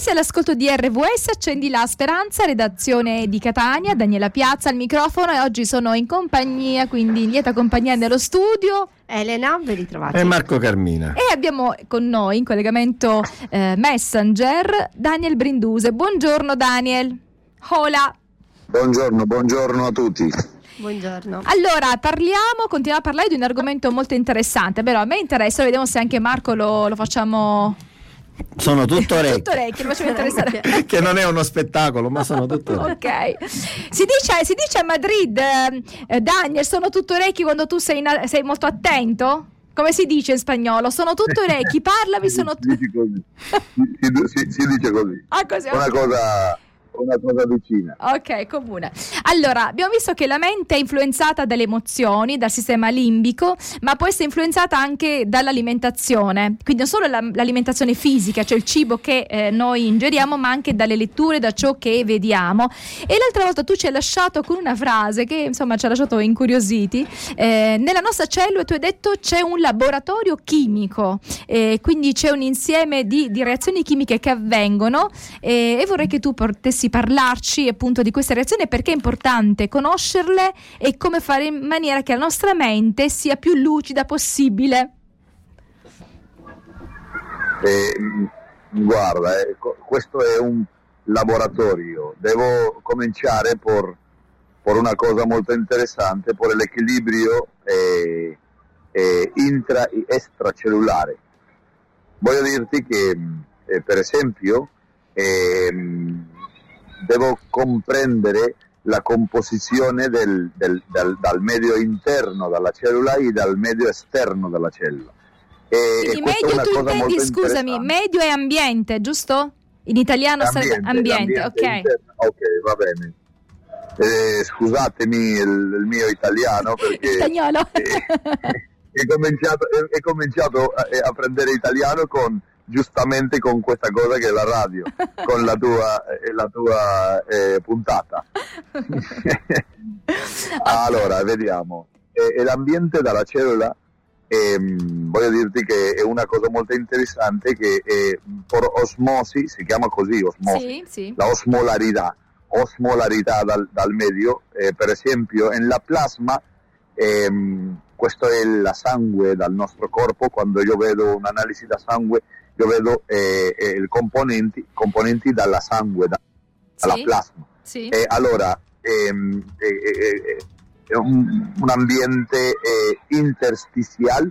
sei all'ascolto di RVS, accendi la speranza, redazione di Catania, Daniela Piazza al microfono e oggi sono in compagnia, quindi in lieta compagnia nello studio. Elena, ben ritrovati. E Marco Carmina. E abbiamo con noi in collegamento eh, Messenger Daniel Brinduse. Buongiorno Daniel. Hola. Buongiorno, buongiorno a tutti. Buongiorno. Allora, parliamo, continuiamo a parlare di un argomento molto interessante, però a me interessa, vediamo se anche Marco lo, lo facciamo sono tutto orecchie. tutto orecchie, lo facciamo interessare. che non è uno spettacolo, ma sono tutto orecchie. Ok. Si dice, si dice a Madrid, eh, Daniel, sono tutto orecchi quando tu sei, in, sei molto attento? Come si dice in spagnolo? Sono tutto orecchi, parlami, sono tutto... Si, si, si, si, dice così. Ah, così Una okay. cosa una cosa vicina. Ok, comune. Allora, abbiamo visto che la mente è influenzata dalle emozioni, dal sistema limbico, ma può essere influenzata anche dall'alimentazione. Quindi non solo la, l'alimentazione fisica, cioè il cibo che eh, noi ingeriamo, ma anche dalle letture, da ciò che vediamo. E l'altra volta tu ci hai lasciato con una frase che insomma ci ha lasciato incuriositi. Eh, nella nostra cellula tu hai detto c'è un laboratorio chimico, eh, quindi c'è un insieme di, di reazioni chimiche che avvengono eh, e vorrei che tu potessi parlarci appunto di queste reazioni perché è importante conoscerle e come fare in maniera che la nostra mente sia più lucida possibile. Eh, guarda, eh, questo è un laboratorio, devo cominciare por, por una cosa molto interessante, per l'equilibrio eh, eh, intra e extracellulare. Voglio dirti che, eh, per esempio, ehm, devo comprendere la composizione del, del, dal, dal, medio interno della cellula e dal medio esterno della cellula. E, Quindi medio tu intendi, scusami, medio e ambiente, giusto? In italiano ambiente, sarebbe ambiente, ok. Ok, va bene. Eh, scusatemi il, il, mio italiano perché... Spagnolo. Eh, he cominciato, he, he cominciato a, a prendere italiano con giustamente con questa cosa che è la radio, con la tua, eh, la tua eh, puntata. allora, vediamo. Eh, l'ambiente della cellula, ehm, voglio dirti che è una cosa molto interessante che è per osmosi, si chiama così, osmosi, sì, sì. la osmolarità, osmolarità dal, dal medio, eh, per esempio nella plasma, ehm, questo è la sangue dal nostro corpo, quando io vedo un'analisi da sangue io vedo eh, eh, componenti, componenti dalla sangue, da, dalla sì, plasma. Sì. Eh, allora, ehm, è un, un, ambiente intersticial,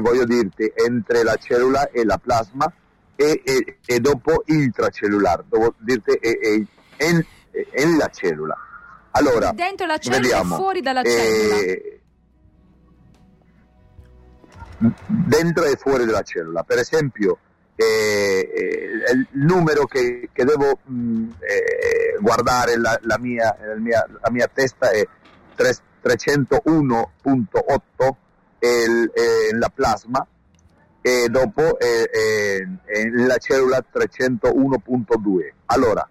voglio dirti, entre la cellula e la plasma e, e, e dopo intracellulare, devo dirti in, in la cellula. Allora, dentro la cellula vediamo, e fuori dalla cellula dentro e fuori della cellula. Per esempio, eh, eh, il numero che, che devo mh, mm, eh, guardare la, la, mia, la, mia, la, mia, testa è 301.8 la plasma e dopo la cellula 301.2. Allora,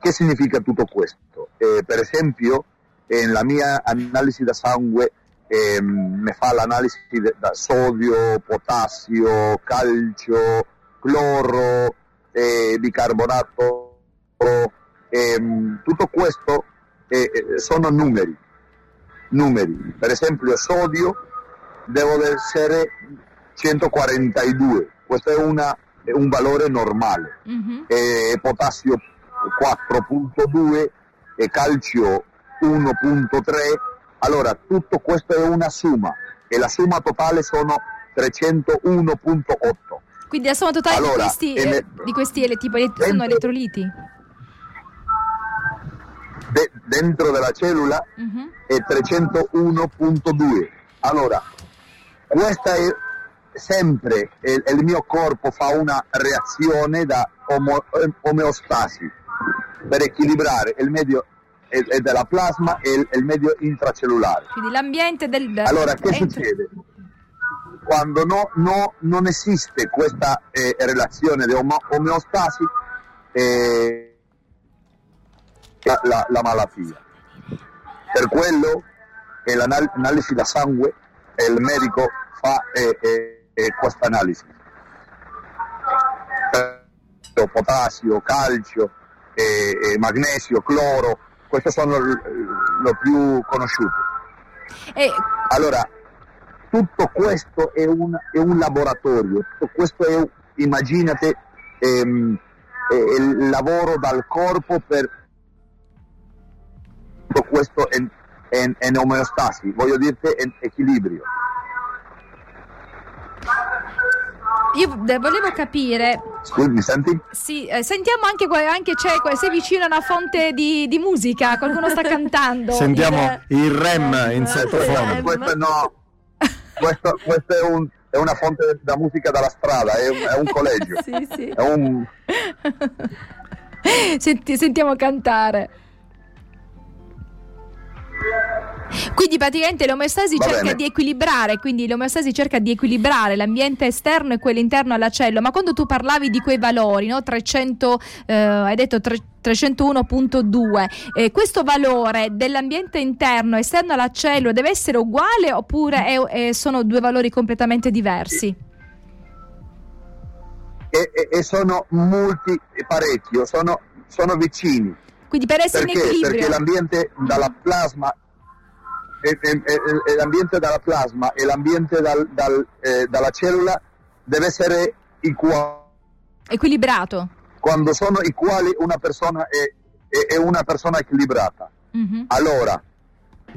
che significa tutto questo? Eh, per esempio, nella mia analisi da sangue eh, mi fa l'analisi da sodio, potassio, calcio, cloro, eh, bicarbonato, eh, tutto questo eh, eh, sono numeri, numeri. Per esempio sodio deve essere 142, questo è, una, è un valore normale, mm-hmm. potassio 4.2 e calcio 1.3 allora, tutto questo è una somma e la somma totale sono 301.8. Quindi la somma totale allora, di questi, eh, di questi tipo, dentro, sono elettroliti? De, dentro della cellula uh-huh. è 301.2. Allora, questa è sempre, il, il mio corpo fa una reazione da omo, omeostasi per equilibrare il medio e, e della plasma e il, il, medio intracellulare. Quindi l'ambiente del... Allora, che entro... succede? Quando no, no, non esiste questa eh, relazione di omo- omeostasi, eh, la, la, la, malattia. Per quello l'analisi da sangue il medico fa eh, eh, questa analisi. Potassio, calcio, e, e magnesio, cloro, questi sono lo più conosciuti. E Allora, tutto questo è un, è un laboratorio, tutto questo è, immaginate, ehm, è il lavoro dal corpo per tutto questo è, è, è in omeostasi, voglio dirti in equilibrio. Io volevo capire, Scusi, senti? sì, eh, sentiamo anche, anche c'è, sei vicino a una fonte di, di musica, qualcuno sta cantando. Sentiamo Il- il rem in sottofondo. Questo no, questo, questo è, un- è una fonte da musica dalla strada, è un, è un collegio, Sì, sì. è un, Senti- sentiamo cantare. Quindi praticamente l'omeostasi Va cerca bene. di equilibrare, quindi l'omeostasi cerca di equilibrare l'ambiente esterno e quello interno alla cellula, ma quando tu parlavi di quei valori, no? 300, eh, hai detto tre- 301.2, eh, questo valore dell'ambiente interno e esterno alla cellula deve essere uguale oppure è- è- sono due valori completamente diversi? e, e- e sono molti e parecchio, sono, sono vicini. Quindi per essere in Perché? equilibrio. Perché l'ambiente dalla plasma l'ambiente dalla plasma e l'ambiente dal- dal, eh, dalla cellula deve essere uguale. Equilibrato. Quando sono uguali una persona è, è- è una persona equilibrata. Mhm. Allora,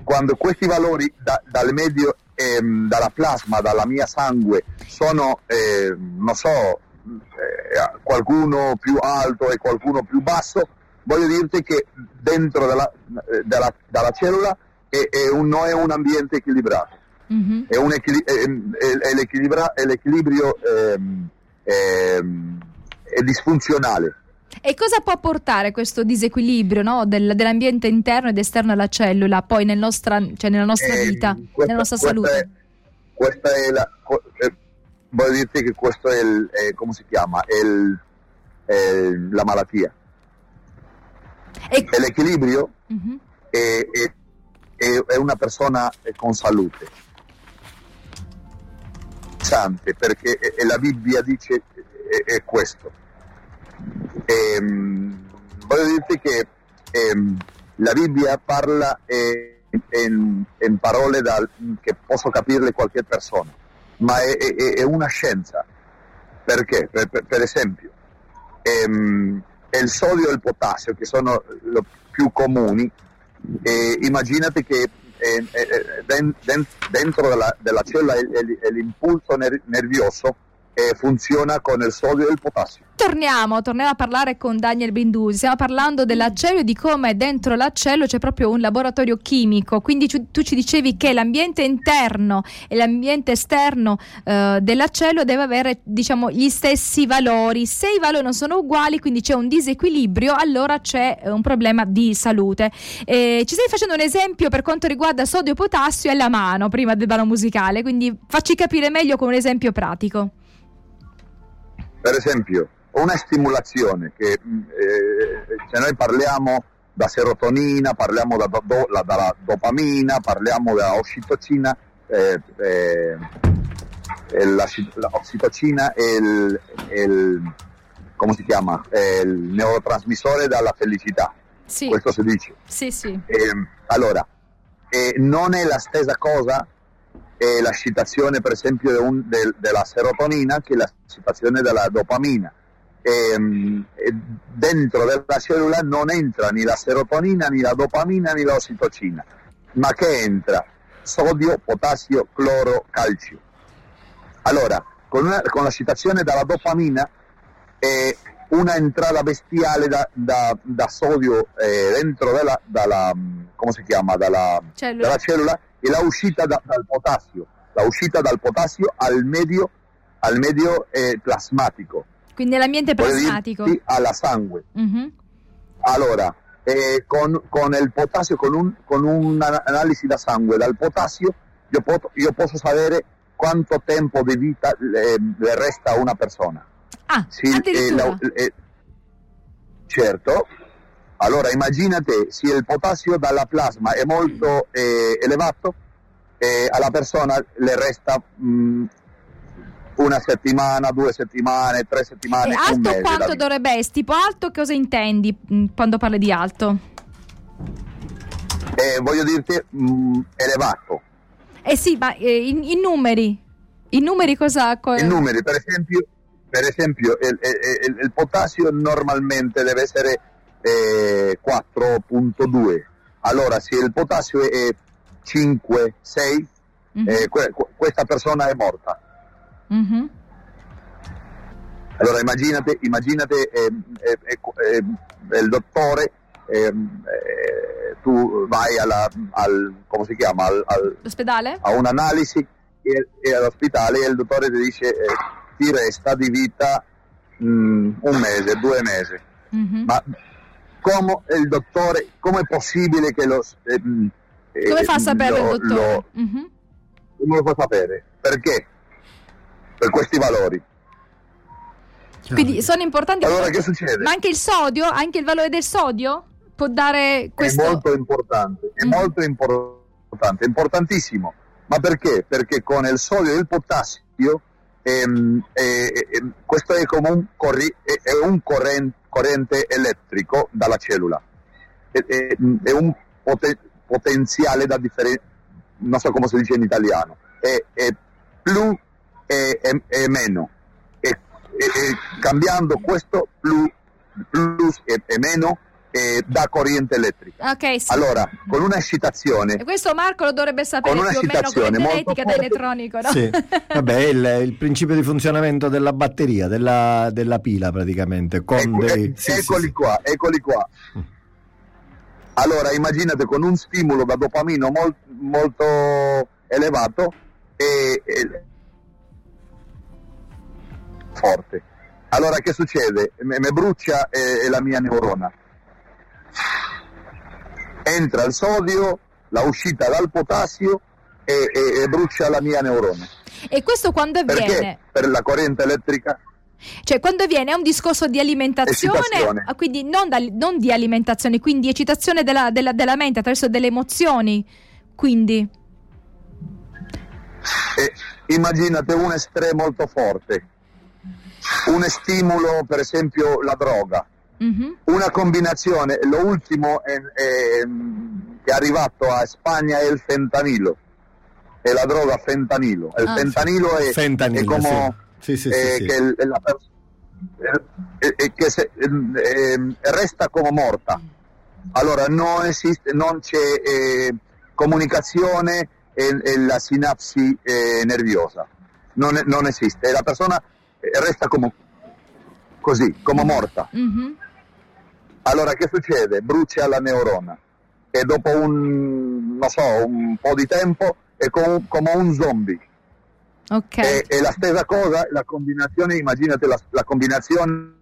quando questi valori da- dal medio, ehm, dalla plasma, dalla mia sangue, sono, eh, non so, eh, qualcuno più alto e qualcuno più basso, voglio dirti che dentro della, eh, della- dalla cellula è, è un, non è un ambiente equilibrato, Mhm. è, un equili- è- l'equilibra- è l'equilibrio ehm, ehm, è disfunzionale. E cosa può portare questo disequilibrio no, del- dell'ambiente interno ed esterno alla cellula poi nel nostra, cioè nella nostra Eh, vita, questa- nella nostra salute? questa è la. eh, voglio dirti che questo è il. è- come si chiama? È, il- la malattia. E- l'equilibrio Mhm. è, è- è- una persona con salute. Sante, perché la Bibbia dice è, questo. Ehm, voglio dirti che ehm, la Bibbia parla eh, in, in parole dal- che posso capirle qualche persona, ma è, è- è una scienza. Perché? Per, per- esempio, ehm, il sodio e il potassio, che sono più comuni, eh, immaginate che eh, eh, den- dentro della, della cellula il- il- l'impulso ner- nervioso eh, funziona con il sodio e il potassio. Torniamo, torniamo a parlare con Daniel Bindusi. Stiamo parlando della cellula e di come dentro la cellula c'è proprio un laboratorio chimico. Quindi tu ci dicevi che l'ambiente interno e l'ambiente esterno eh, della cellula deve avere, diciamo, gli stessi valori. Se i valori non sono uguali, quindi c'è un disequilibrio, allora c'è eh, un problema di salute. Eh, ci stai facendo un esempio per quanto riguarda sodio e potassio e la mano prima del brano musicale, quindi facci capire meglio con un esempio pratico. Per esempio, una stimolazione che mh, eh, se noi parliamo da serotonina, parliamo da, do- la- dalla dopamina, parliamo della ossitocina, eh, eh, la, la ossitocina è il, il- come si chiama? È il neurotrasmissore della felicità, Sì, questo si dice. sì, sì. Ehm, allora, non è la stessa cosa eh, l'accitazione per esempio de un- del- della serotonina che l'accitazione della dopamina. Ehm, e dentro della cellula non entra né la serotonina, né la dopamina, né l'ossitocina, ma che entra sodio, potassio, cloro, calcio. Allora, con, una- con l'accitazione della dopamina è una entrata bestiale da, da- da sodio eh, dentro della, dalla, dalla, Cellula. E la uscita da- dal potassio, la uscita dal potassio al medio, al medio eh, plasmatico, Quindi l'ambiente vuol plasmatico. dirti alla sangue. Mhm. Allora, eh, con, con il potassio, con, un- con un'analisi da sangue dal potassio, io, pot- io posso sapere quanto tempo di vita le, le resta a una persona. Ah, Sì, eh, la- eh, certo. Allora, immaginate se il potassio dalla plasma è molto eh, elevato, eh, alla persona le resta mm, una settimana, due settimane, tre settimane, E alto mese. quanto dovrebbe essere? Tipo alto cosa intendi mh, quando parli di alto? Eh, voglio dirti mm, elevato. Eh sì, ma eh, in, in numeri. In numeri cosa... co- I numeri, per esempio, per esempio il, il- il- il potassio normalmente deve essere eh, 4.2. Allora, se il potassio è 5, 6, Mhm, eh, que- que- questa persona è morta. mhm. Allora immaginate, immaginate ehm, eh, eh, eh, il dottore, ehm, eh, tu vai alla, al, come si chiama, al- al- a un'analisi e, e all'ospedale e il dottore ti dice eh, ti resta di vita mm, un mese, due mesi. Mhm. Ma come il dottore, come è possibile che lo... ehm, eh, Come fa a sapere lo- il dottore? lo- Mhm. come lo fa sapere? Perché? Per questi valori. Quindi sono importanti... Allora che succede? Ma anche il sodio, anche il valore del sodio può dare questo... È molto importante, è Mm. molto importante, importantissimo. Ma perché? Perché con il sodio e il potassio ehm, eh, eh, questo è come un, corri- è- è un corren- corrente elettrico dalla cellula. È, è- è un pote- potenziale da differenza, non so come si dice in italiano, è, è più e, meno. E, cambiando questo plus e meno eh, da corrente elettrica. Ok, sì. Allora, con una eccitazione, E questo Marco lo dovrebbe sapere Con una più o meno molto elettrica da elettronico, no? Sì, vabbè, è il, il principio di funzionamento della batteria, della, della pila praticamente. Con ecco- dei, eh, sì, eccoli sì. qua, eccoli qua. Allora, immaginate con un stimolo da dopamina mol- molto elevato e, e- forte. Allora, che succede? Mi mi brucia eh, la mia neurona. Entra il sodio, la uscita dal potassio e, e- e brucia la mia neurona. E questo quando avviene? Perché? Per la corrente elettrica Cioè, quando avviene è un discorso di alimentazione, Eccitazione. ah, quindi non, da- non di alimentazione, quindi eccitazione della, della- della mente attraverso delle emozioni. Quindi, E immaginate un estremo molto forte, un stimolo, per esempio la droga, mhm, una combinazione, lo ultimo è- è- che è arrivato a Spagna è il fentanilo, è la droga fentanilo. Il Ah. fentanilo è, Fentanilo, è come sì. Sì, sì, eh, sì, sì. che la pers- eh, eh, che se- ehm, resta come morta. Allora non esiste, non c'è eh, comunicazione e, e la sinapsi eh, nerviosa, non, non esiste, e la persona eh, resta come così, come morta. mhm. Allora che succede? Brucia la neurona e dopo un, non so, un po' di tempo è com- come un zombie. ok. E, e la stessa cosa, la combinazione, immaginate la, la combinazione,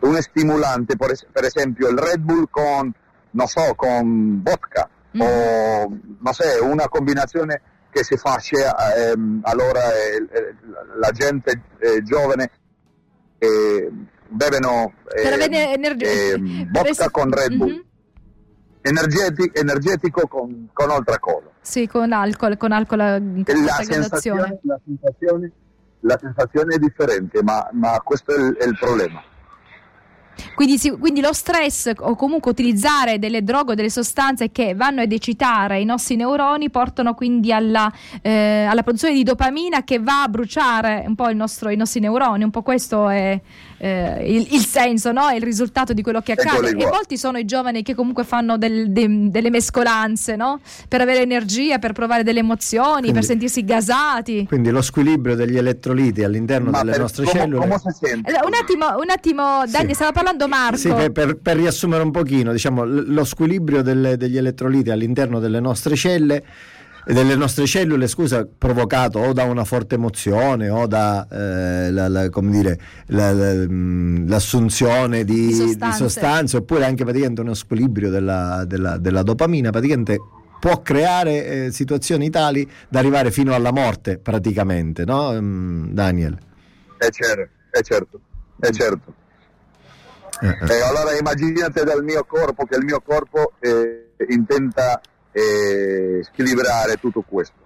un stimolante, per, per esempio il Red Bull con, non so, con vodka, Mm. o non so, una combinazione che si fa, ehm, allora eh, eh, la gente eh, giovane eh, bevono eh, per vodka con Red Bull, Mhm. Energeti- energetico con, con altra cosa. Sì, con alcol, con alcol eh, con la sensazione, la, sensazione, la sensazione è differente, ma, ma questo è il, è il problema. Quindi, si- quindi lo stress o comunque utilizzare delle droghe o delle sostanze che vanno ad eccitare i nostri neuroni portano quindi alla, eh, alla produzione di dopamina che va a bruciare un po' il nostro- i nostri neuroni. Un po' questo è eh, il, il senso, no? È il risultato di quello che accade. Eccoli E molti sono i giovani che comunque fanno del- de- delle mescolanze no? per avere energia, per provare delle emozioni, Quindi- per sentirsi gasati. Quindi lo squilibrio degli elettroliti all'interno Ma delle nostre come, cellule. come si sente? Allora, Un attimo, un attimo, Dani, Sì. stava parlando Marco. Sì, per, per- per riassumere un pochino, diciamo, lo squilibrio delle- degli elettroliti all'interno delle nostre celle delle nostre cellule, scusa, provocato o da una forte emozione o da eh, la- la- come dire, la- l'assunzione di, Di di sostanze. sostanze. oppure anche praticamente uno squilibrio della, della- della dopamina, praticamente può creare eh, situazioni tali da arrivare fino alla morte praticamente, no Mm, Daniel? È certo, è certo, è certo. Eh, eh. E allora immaginate dal mio corpo che il mio corpo eh, intenta eh, squilibrare tutto questo.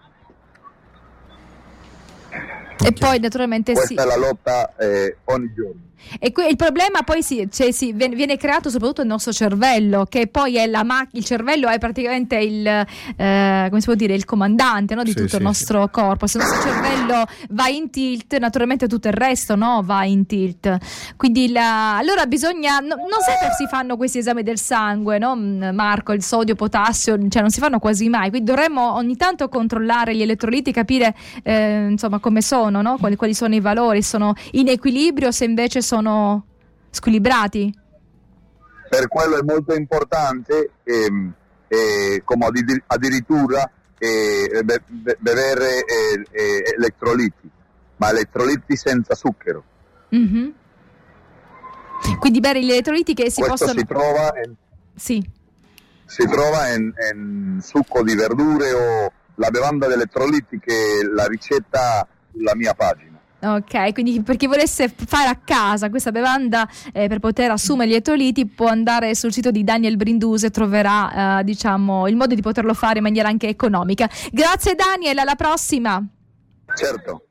E poi naturalmente Questa sì. è la lotta eh, ogni giorno. E que- il problema poi si, cioè, si- viene, viene creato soprattutto nel nostro cervello, che poi è la ma- il cervello è praticamente il, eh, come si può dire, il comandante no, di Sì, tutto sì, il nostro corpo. Se il nostro cervello va in tilt, naturalmente tutto il resto no, va in tilt. Quindi la- allora bisogna, no- non sempre si fanno questi esami del sangue, no, mm, Marco, il sodio, potassio, cioè non si fanno quasi mai, quindi dovremmo ogni tanto controllare gli elettroliti, capire eh, insomma come sono, no? quali, quali sono i valori, sono in equilibrio, se invece sono squilibrati. Per quello è molto importante, ehm, eh, come addi- addirittura, eh, be- be- bere eh, eh, elettroliti, ma elettroliti senza zucchero. Mhm. Quindi bere gli elettroliti che si Questo possono... si trova in, Sì. si trova in, in succo di verdure o la bevanda di elettroliti che la ricetta sulla mia pagina. Ok, quindi per chi volesse fare a casa questa bevanda eh, per poter assumere gli elettroliti può andare sul sito di Daniel Brinduse e troverà eh, diciamo, il modo di poterlo fare in maniera anche economica. Grazie Daniel, alla prossima! Certo.